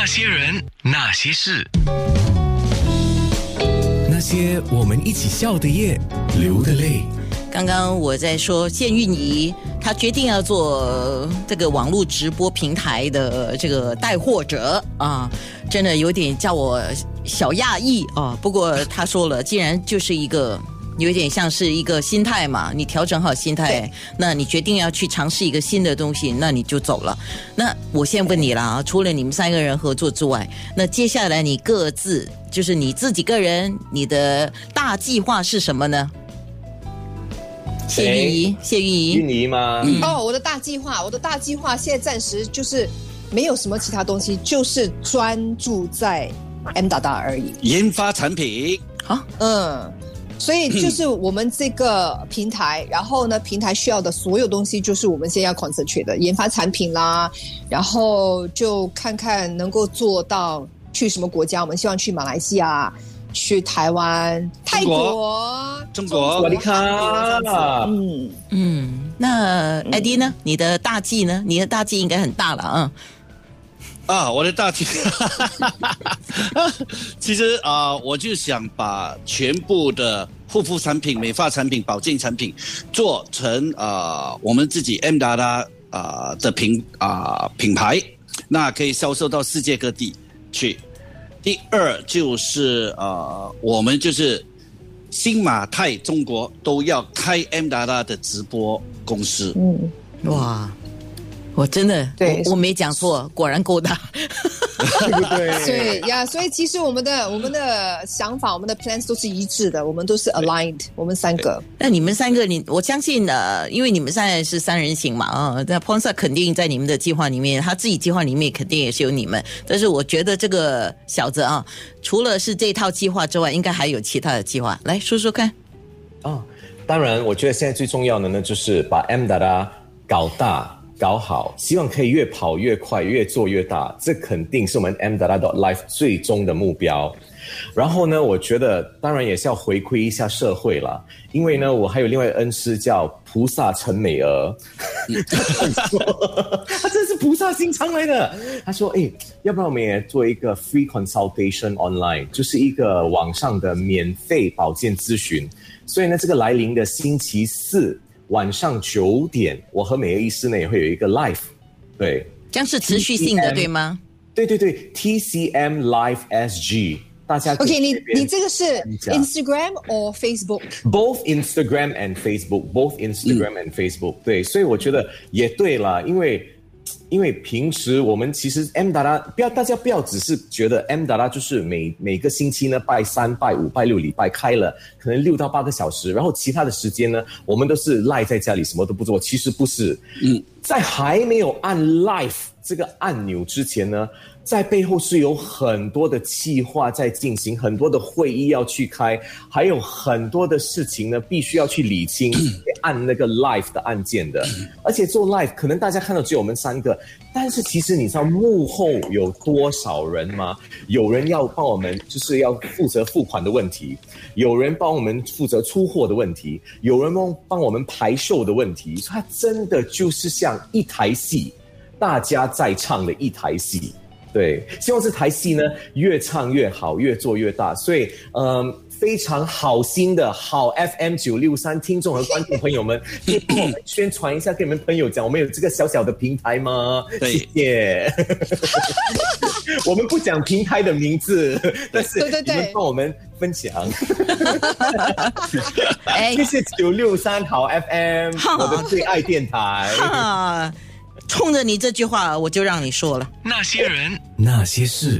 那些人，那些事，那些我们一起笑的夜，流的泪。刚刚我在说谢韵仪，她决定要做这个网络直播平台的这个带货者啊，真的有点叫我小讶异啊。不过她说了，既然就是一个有点像是一个心态嘛，你调整好心态，那你决定要去尝试一个新的东西，那你就走了。那我先问你了啊，除了你们三个人合作之外，那接下来你各自就是你自己个人，你的大计划是什么呢？谢玉仪，谢玉仪，芋泥吗？哦，我的大计划，我的大计划现在暂时就是没有什么其他东西，就是专注在 M 达达而已。研发产品，好，嗯，所以就是我们这个平台，然后呢，平台需要的所有东西，就是我们现在要 concentrate 的研发产品啦，然后就看看能够做到去什么国家，我们希望去马来西亚。去台湾、泰国、中国瓦利卡嗯，嗯，那艾迪呢？你的大计呢？你的大计应该很大了啊。啊，我的大计，其实啊、我就想把全部的护肤产品、美发产品、保健产品做成啊、我们自己 M 达达啊的品啊、品牌，那可以销售到世界各地去。第二就是啊，我们就是新马泰中国都要开 M 达达的直播公司。嗯，哇，我真的，对我我没讲错，果然够大。对对？呀，所以其实我们的我们的想法、我们的 plans 都是一致的，我们都是 aligned，我们三个。那你们三个，你我相信呃，因为你们现在是三人行嘛啊，那 p o n s a 肯定在你们的计划里面，他自己计划里面肯定也是有你们。但是我觉得这个小子啊，除了是这套计划之外，应该还有其他的计划，来说说看。啊，当然，我觉得现在最重要的呢，就是把 M 达达搞大。搞好，希望可以越跑越快，越做越大，这肯定是我们 M 达达 Life 最终的目标。然后呢，我觉得当然也是要回馈一下社会了，因为呢，我还有另外恩师叫菩萨陈美娥，他真是菩萨心肠来的。他说：“哎，要不然我们也做一个 free consultation online，就是一个网上的免费保健咨询。所以呢，这个来临的星期四晚上九点，我和美业医师呢也会有一个 live，对。”将是持续性的，TCM 对吗？对对对，TCM Live SG，大家可以 OK，你你这个是 Instagram or Facebook？both Instagram and Facebook，both Instagram and Facebook，、对，所以我觉得也对了，因为因为平时我们其实 M 达拉不要大家不要只是觉得 M 达拉就是每每个星期呢拜三拜五拜六礼拜开了可能六到八个小时，然后其他的时间呢我们都是赖在家里什么都不做，其实不是，嗯，在还没有按 Life 这个按钮之前呢。在背后是有很多的计划在进行，很多的会议要去开，还有很多的事情呢，必须要去理清，按那个 live 的按键的。而且做 live 可能大家看到只有我们三个，但是其实你知道幕后有多少人吗？有人要帮我们，就是要负责付款的问题，有人帮我们负责出货的问题，有人帮帮我们排售的问题，所以它真的就是像一台戏，大家在唱的一台戏。对，希望这台戏呢越唱越好，越做越大。所以，嗯，非常好心的好 FM 九六三听众和观众朋友们，可以帮我们宣传一下，跟你们朋友讲，我们有这个小小的平台吗？对谢谢。我们不讲平台的名字，但是对对对你们帮我们分享。哎谢谢九六三好 FM，我的最爱电台。哈，冲着你这句话，我就让你说了。那些人，那些事。